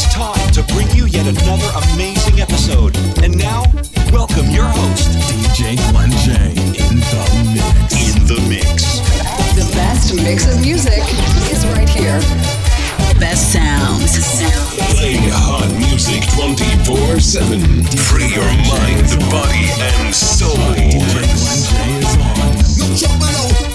It's time to bring you yet another amazing episode. And now, welcome your host, DJ Glen J. In the mix. In the Mix. The best mix of music is right here. Best sounds. Playing hot music 24 7. Free your mind, the body, and soul. DJ Glen J is on.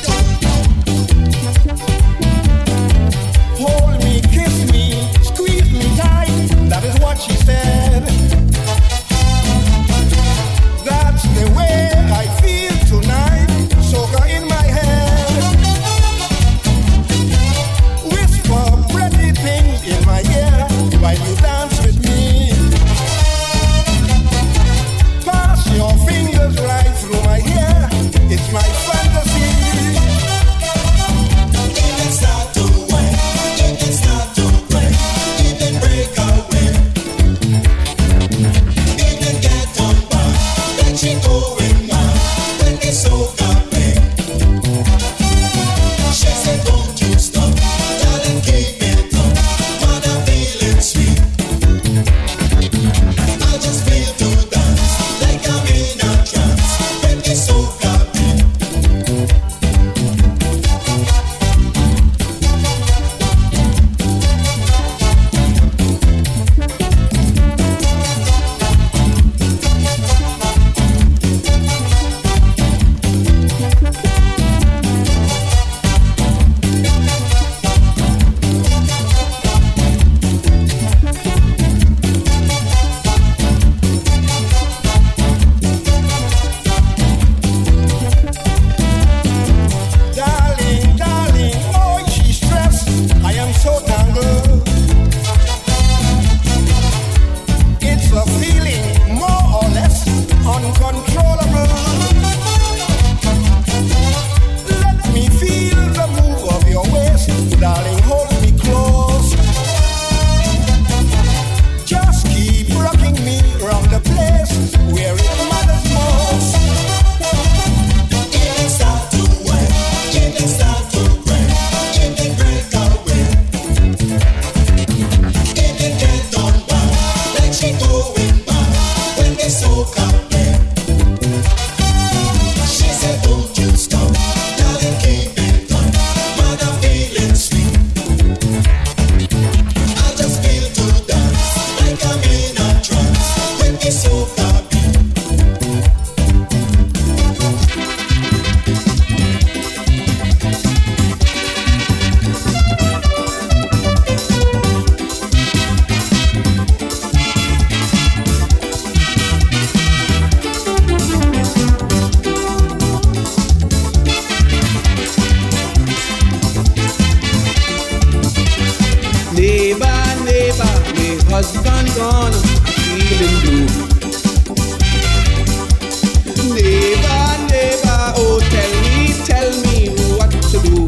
Husband gone, feeling blue. Neighbor, neighbor, oh tell me, tell me what to do.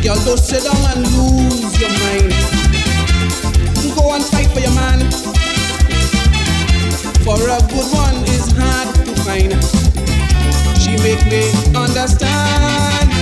Girl, don't sit down and lose your mind. Go and fight for your man. For a good one is hard to find. She make me understand.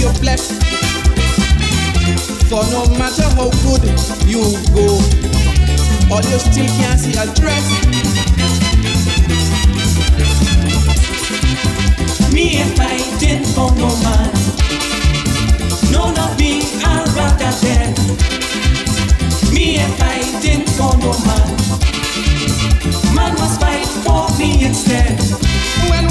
you're. For no matter how good you go, all you still can't see a dress. Me fighting for no man, no not me, I'd rather dead. Me fighting for no man, man must fight for me instead. When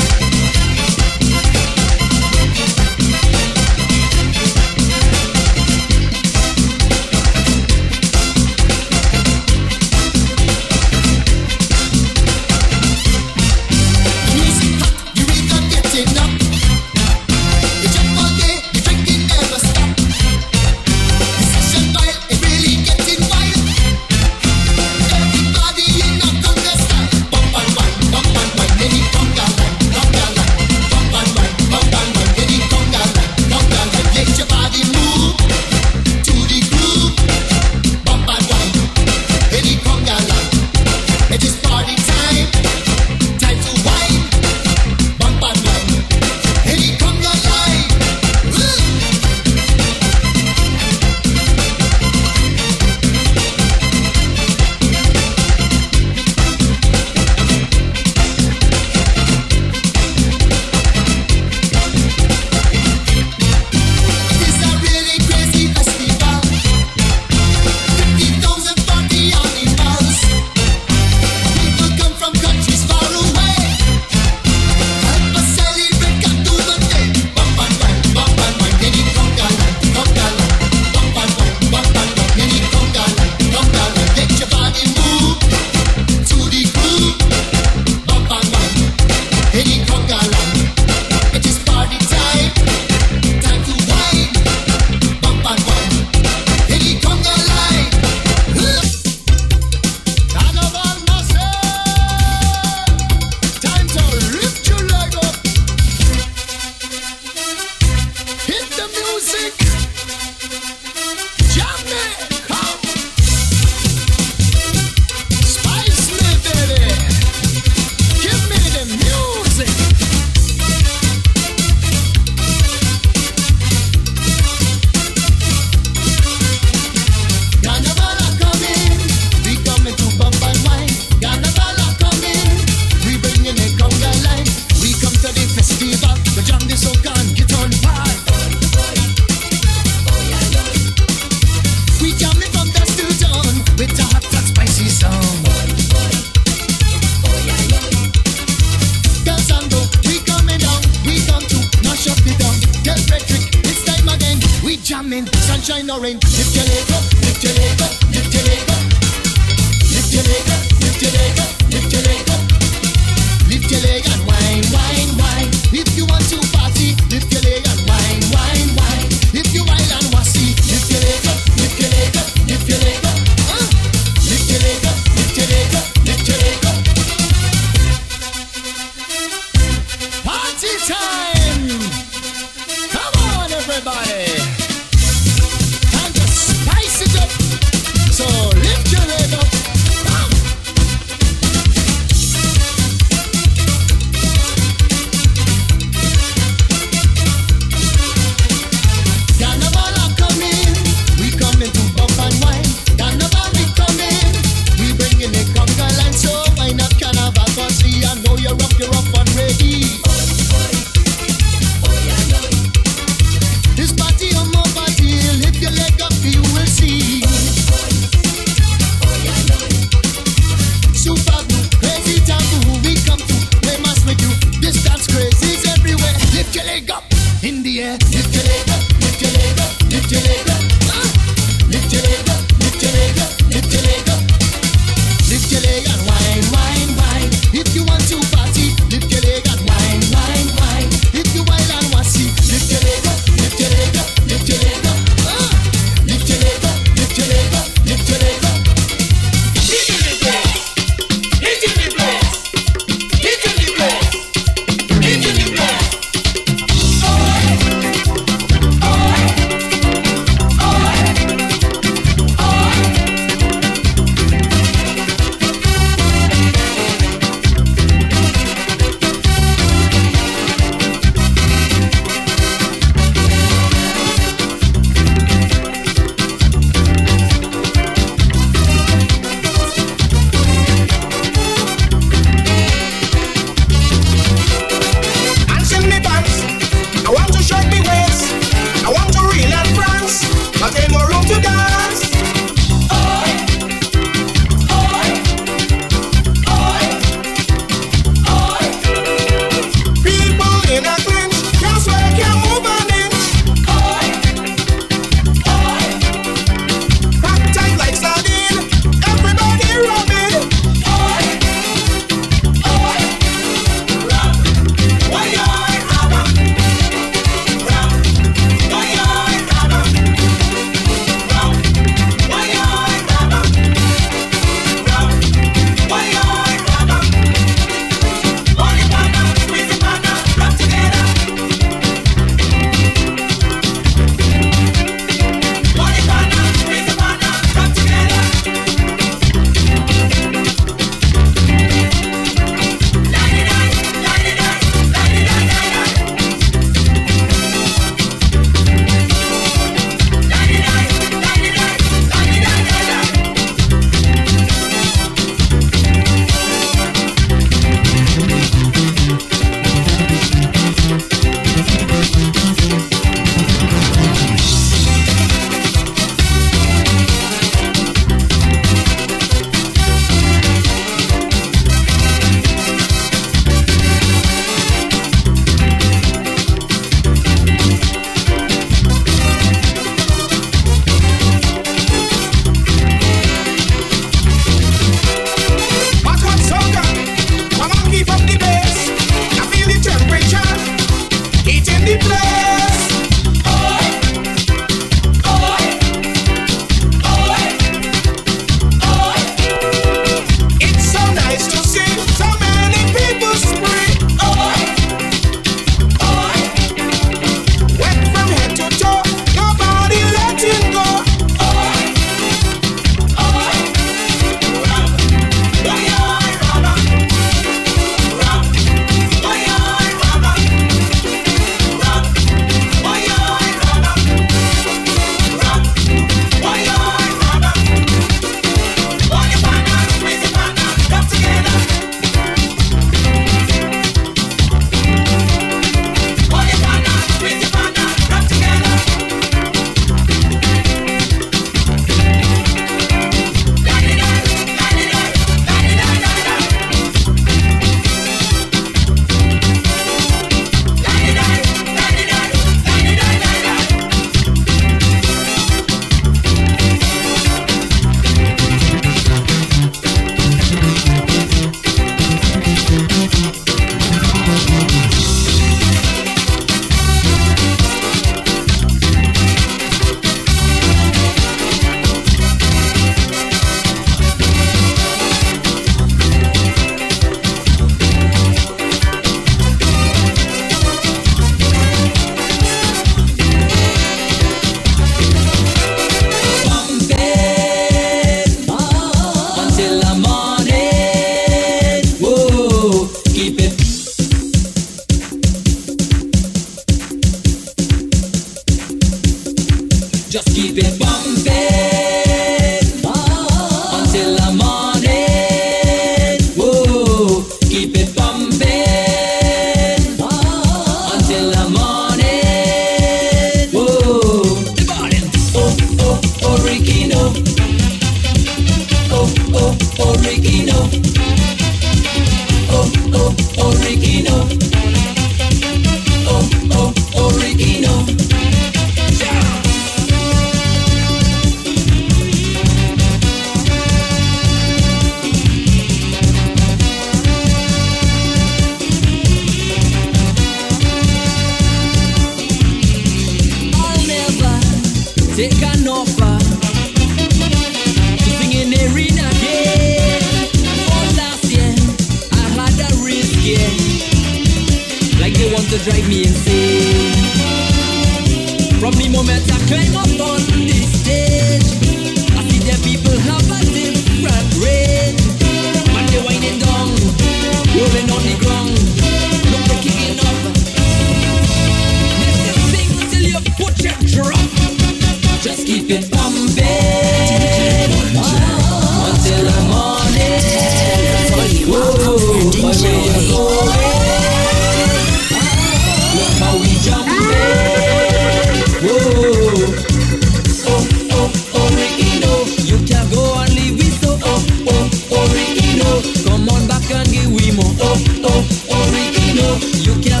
e o que é a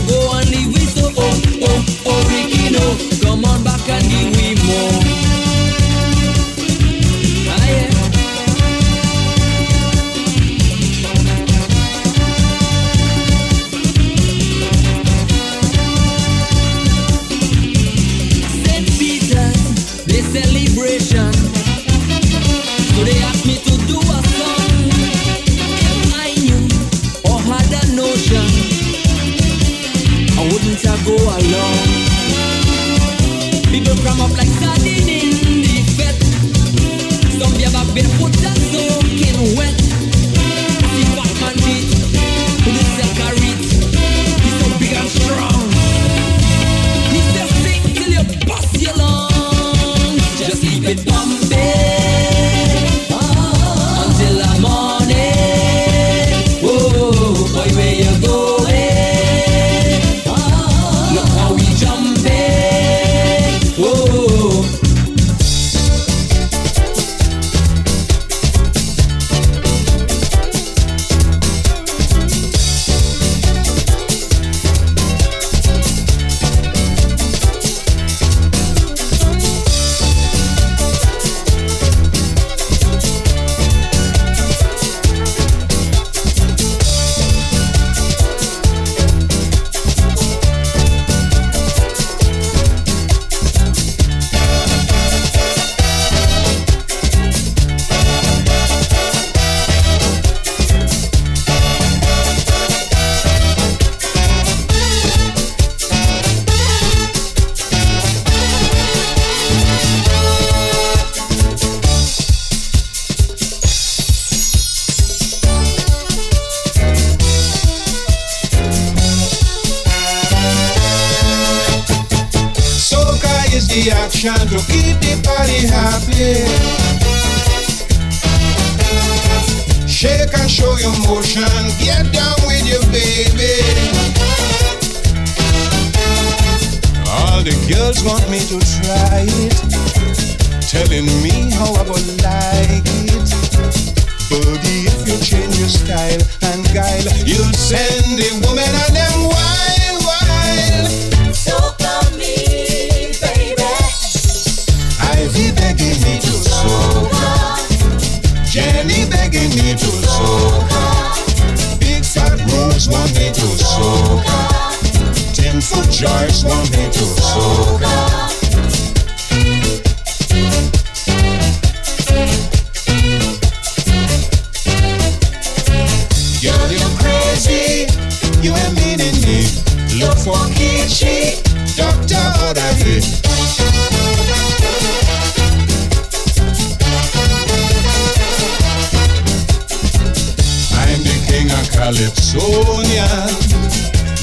Calypsonian,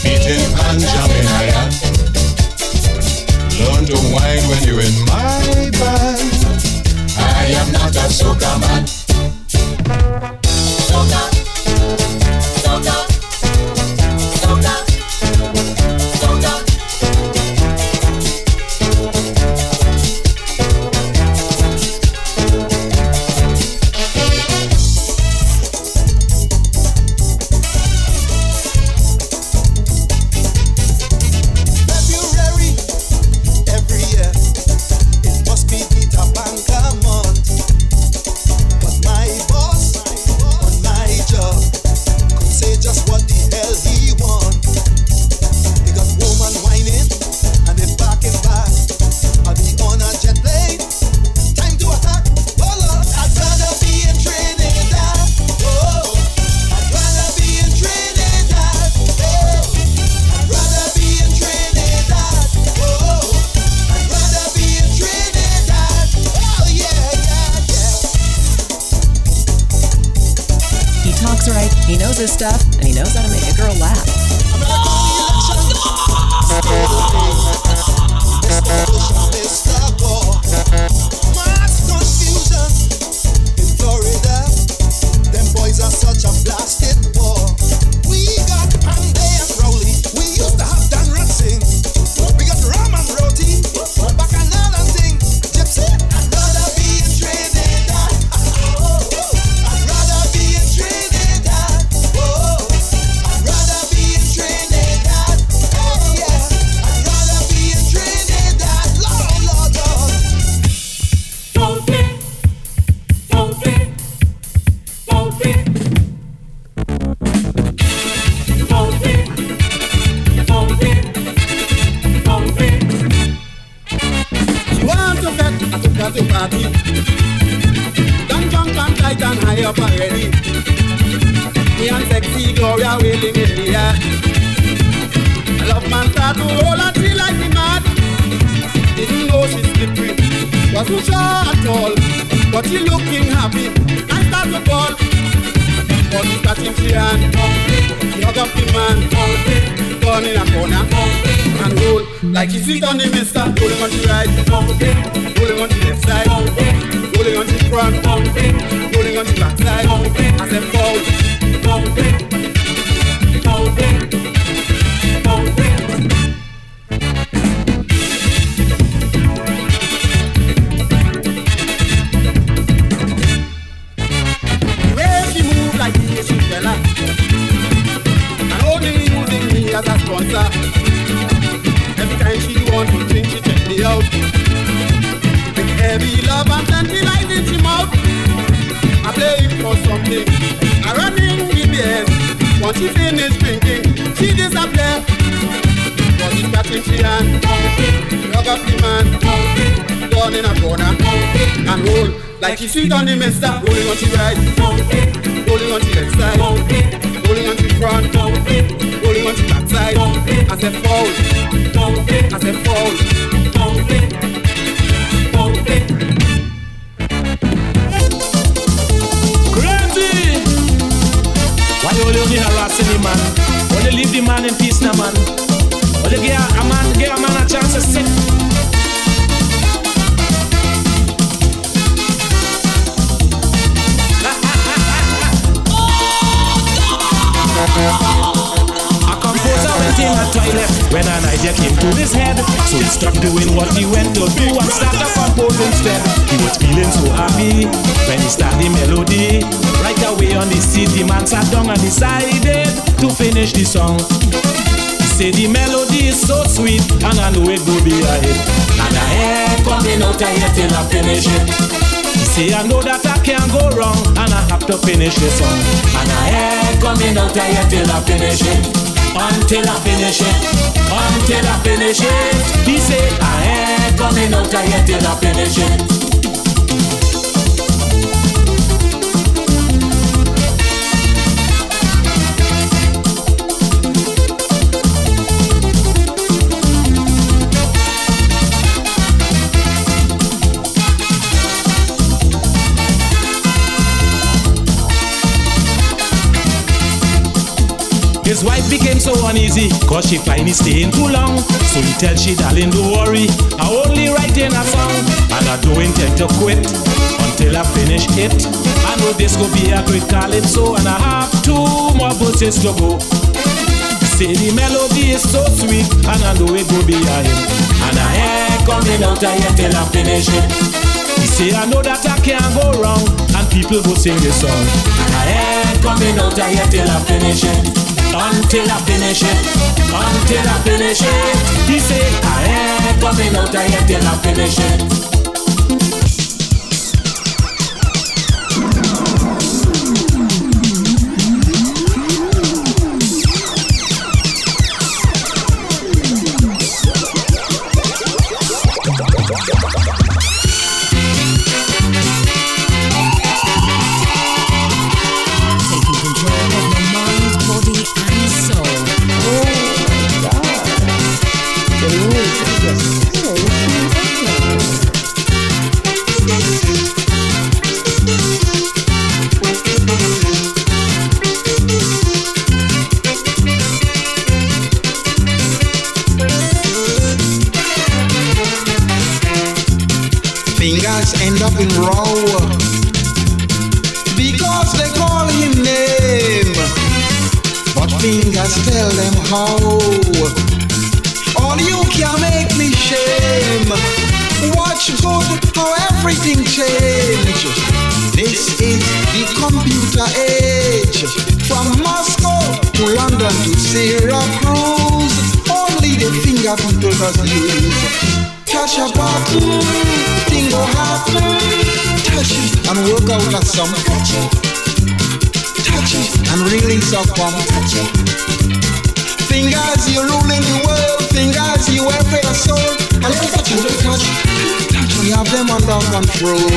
beating and jamming I am. Learn to whine when you're in my band. I am not a soca man. It something. I run in the BS. Once she finish drinking, she disappear. But it's catching she hand. Hug up the man. Down in a corner. And roll like she sit on the mister. Rolling on the right. Rolling on the left side. Rolling on the front. Rolling on the back side. I said fall. I said fall. Why you only harassing the man? Only leave the man in peace now, man. Only give a man, give a man a chance to sit. Oh, Composer went in a toilet when an idea came to his head. So he stopped doing what he went to do and started composing instead. He was feeling so happy when he started the melody. Right away on the seat, the man sat down and decided to finish the song. He said the melody is so sweet and I know it will be a hit. And I ain't coming out of here till I finish it. Say I know that I can't go wrong and I have to finish the song. And I ain't coming out of here till I finish it. Until I finish it, until I finish it. He say I ain't coming out here till I finish it. His wife became so uneasy Cause she find he staying too long. So he tell she darling don't worry I only writing a song And I don't intend to quit Until I finish it. I know this go be a great calypso And I have two more verses to go. Say the melody is so sweet And I know it will be a hit. And I ain't coming out of here till I finish it. He say I know that I can't go wrong And people go sing this song. And I ain't coming out of here till I finish it until I finish it, until I finish it. He said, I ain't coming out of here till I finish it. because they call him name. But fingers tell them how. All you can make me shame. Watch good how everything change. This is the computer age. From Moscow to London to Syracuse, only the finger computers use. Catch a button, thing will happen. Touch it and work out a sum. Touch it, touch it and release pump. Touch it. Fingers, you ruling the world. Fingers, you every soul. A little touch, little touch, and you have them under control.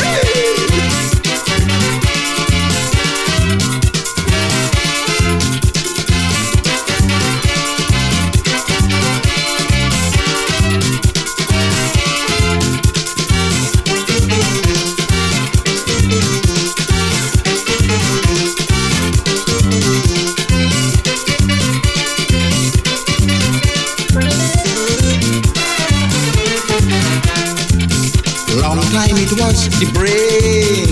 Hey. The brain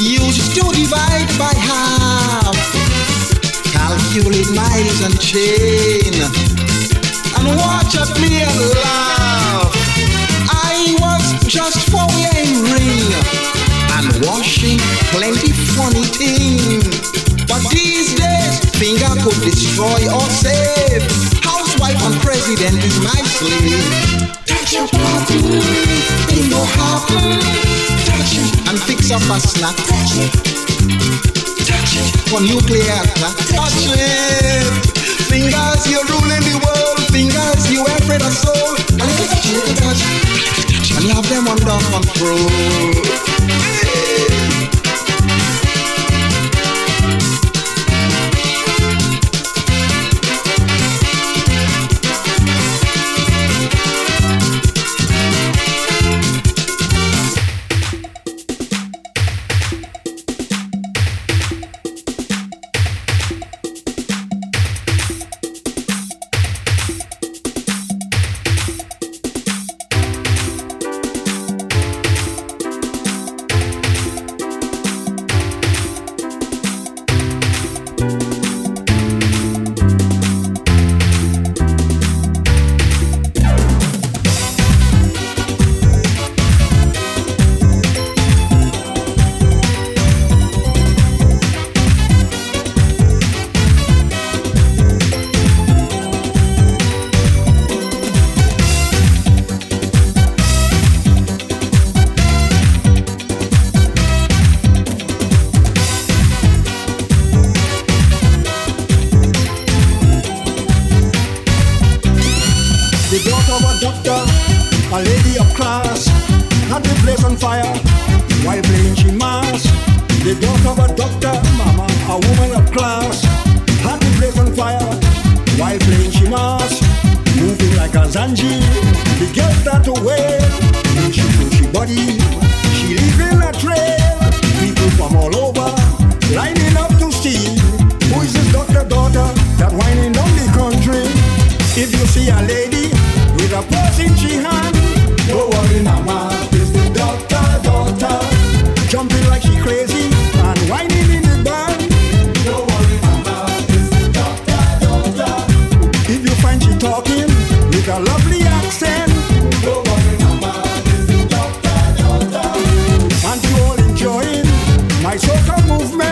used to divide by half, calculate miles and chain, and watch at me and laugh. I was just for wearing ring and washing plenty funny thing. But these days, finger could destroy or save. Housewife and president is my slave. Touch your body, touch it for nuclear attack. Touch it. Fingers, you're ruling the world. Fingers, you every the soul. A little touch, a touch, and you have them under control. Lady of class, had the place on fire while playing she mass. The daughter of a doctor, mama, a woman of class, had the place on fire while playing she mass. Moving like a zanji, the girl start wail. When she show she body, she leaving a trail. People from all over lining up to see who is this doctor daughter that whining down the country. If you see a lady with a purse in she hand, don't worry, mama, it's the doctor. Jumping like she crazy and whining in the band. Don't worry, mama, doctor. If you find she talking with a lovely accent, worry, mama, doctor. And you all enjoying my movement.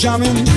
Jamming,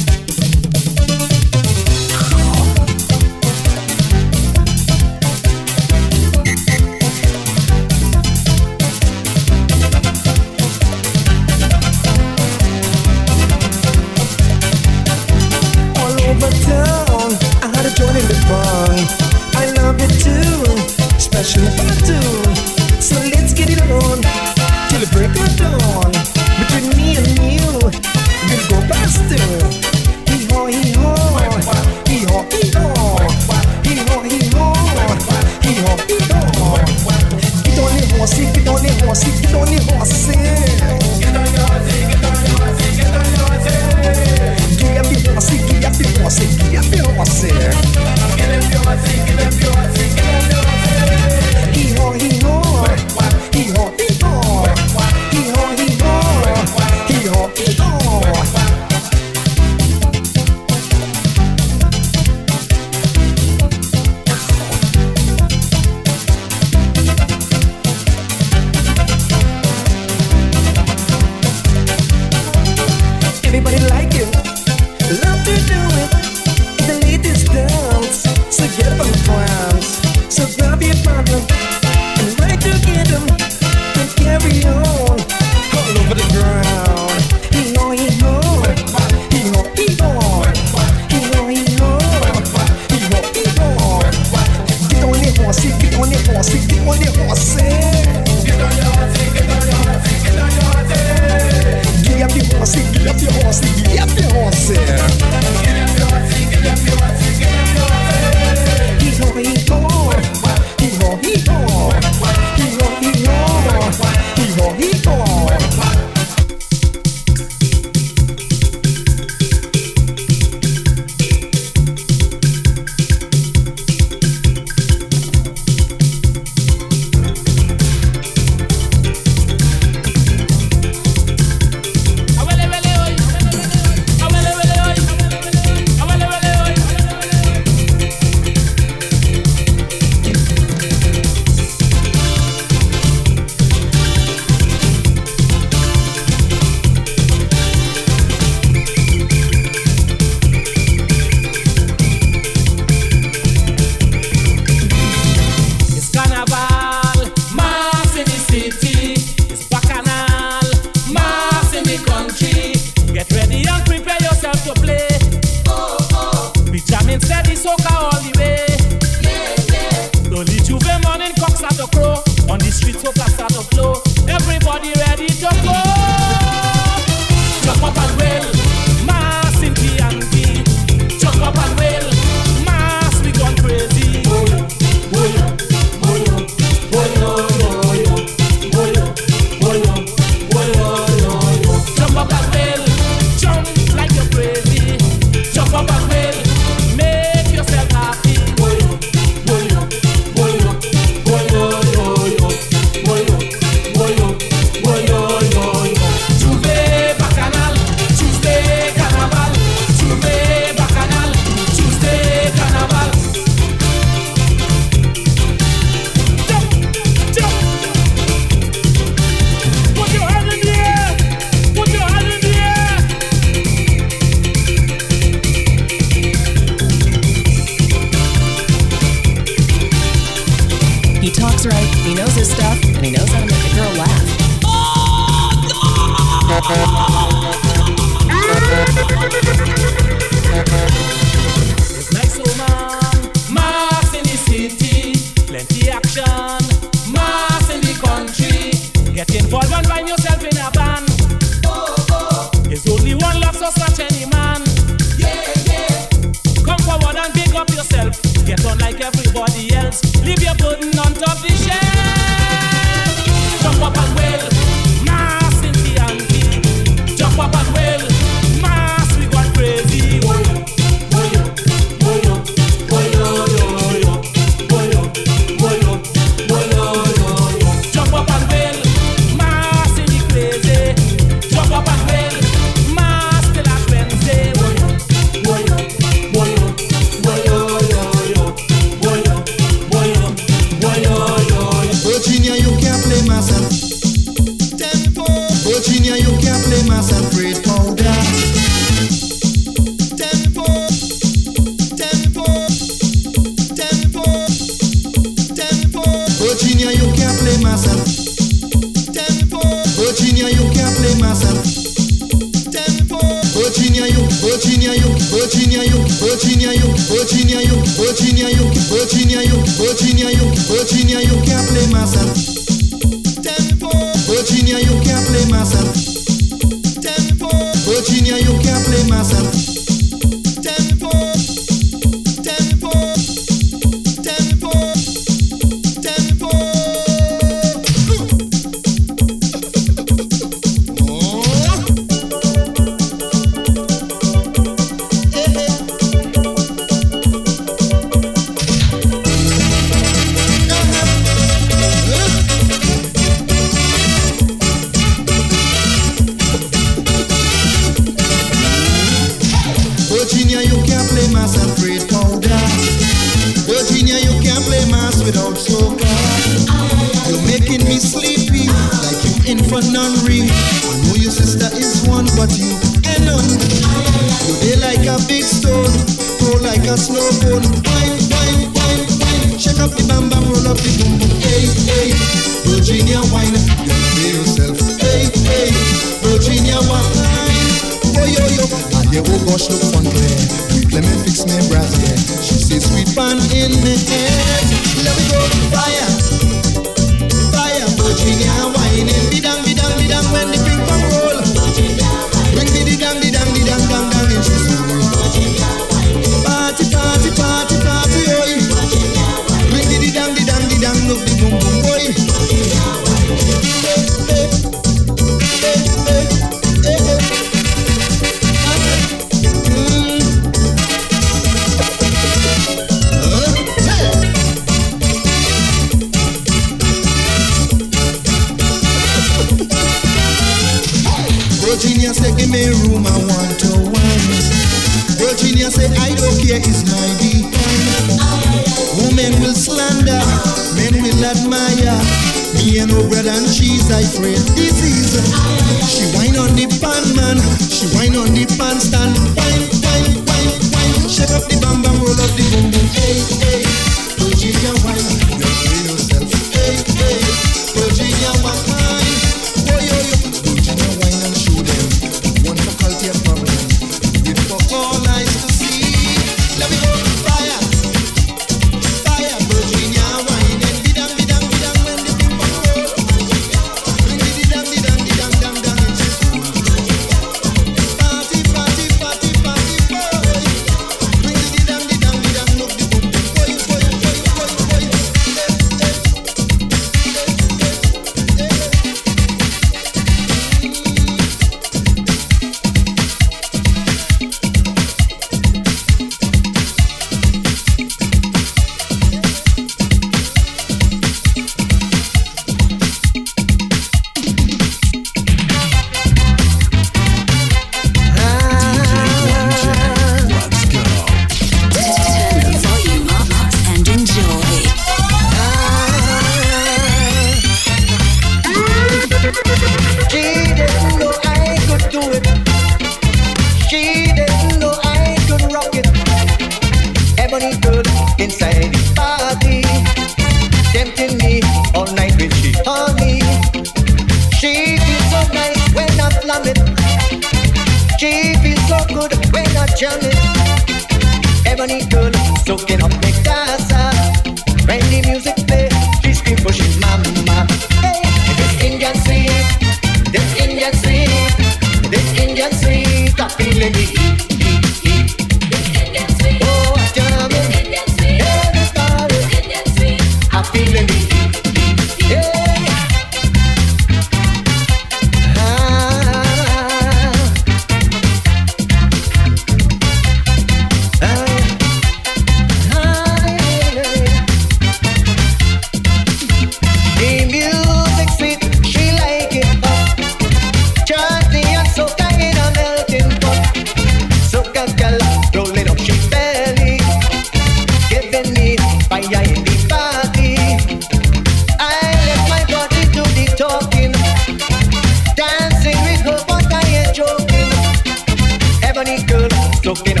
girl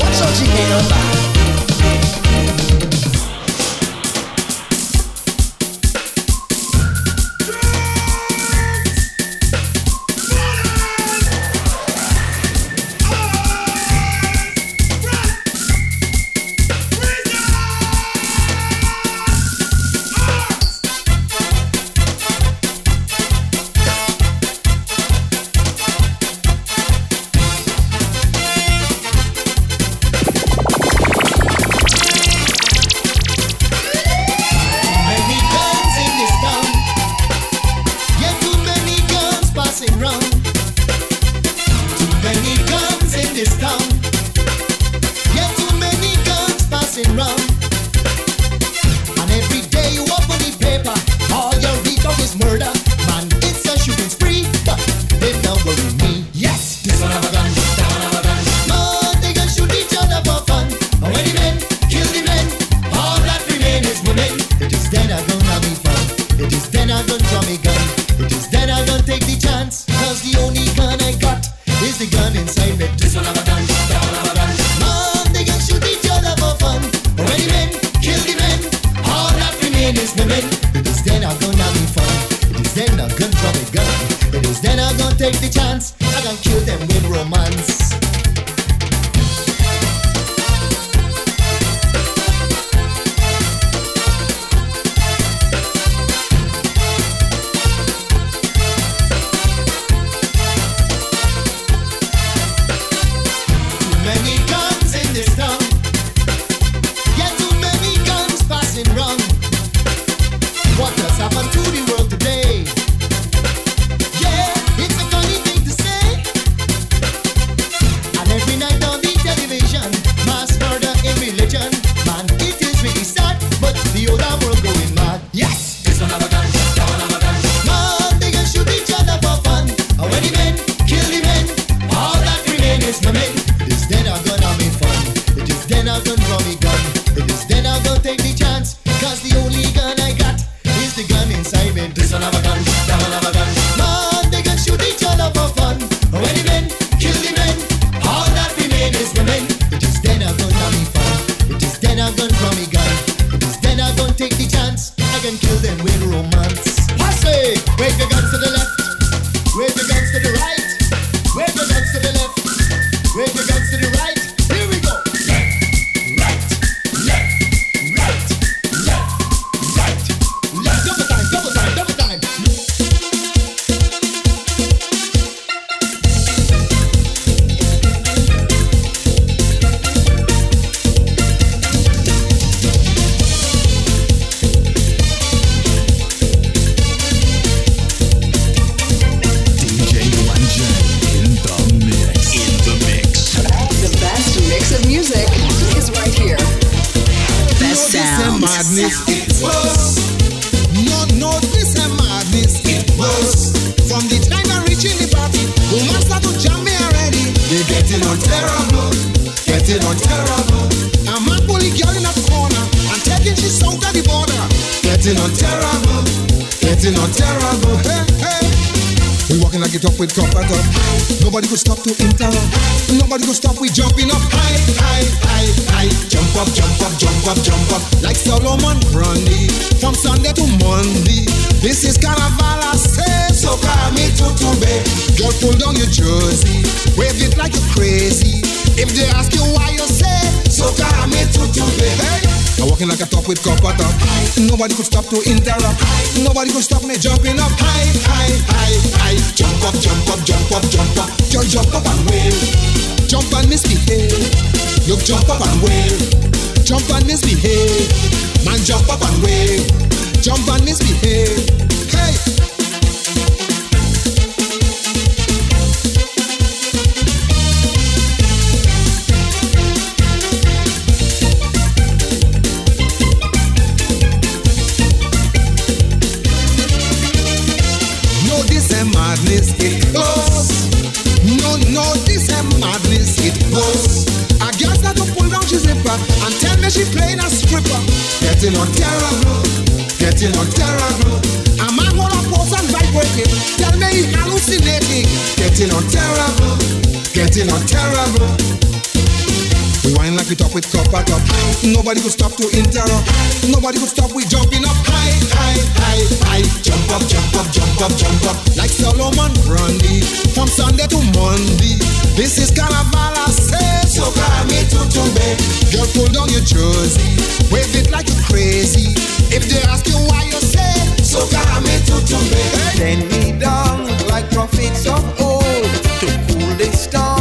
Watch out, she madness, it was. No, no, this a madness, it was. From the time I reach in the party, woman start to jam me already. They getting on terrible, getting on terrible. I'm a bully girl in a corner, and taking she out of the border. Getting on terrible, getting on terrible. Like it up with cup at up. Nobody could stop to interrupt. Nobody could stop. We jumping up high, high, high, high. Jump up, jump up, jump up, jump up. Like Solomon Grundy. From Sunday to Monday. This is Carnival, I say. So call me to Girl, pull down your jersey. Wave it like you're crazy. If they ask you why you say, so call me to Hey. I'm walking like a top with at up. Nobody could stop to interrupt. Nobody could stop me jumping up high, high, high, high. Jump up, jump up, jump up, jump up. Girl, jump up and wave. Jump and misbehave. Look, jump up and wave. Jump and misbehave. Man, jump up and wave. Jump and misbehave. Hey. Getting on terrible, getting on terrible. A man wanna pose and vibrating. Tell me he hallucinating. Getting on terrible, getting on terrible. We whine like we talk with cup at up. Nobody could stop to interrupt. Nobody could stop. We jumping up high, high, high, high. Jump up, jump up, jump up, jump up. Like Solomon Grundy. From Sunday to Monday. This is Carnival, I say. So. Girl, pull down your jersey. Wave it like you're crazy. If they ask you why you say, so. Send me down like prophets of old to cool this tongue,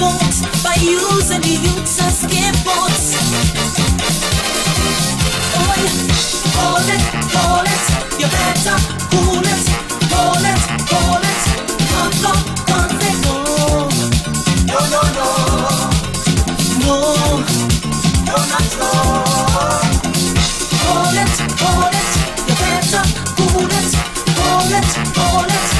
goals by using the youths as scapegoats. Boy, hold it, hold it, you better cool it, hold it, hold it, conquer no, No, no, no, no, no, not no. Hold it, hold it, you better cool it, hold it, hold it.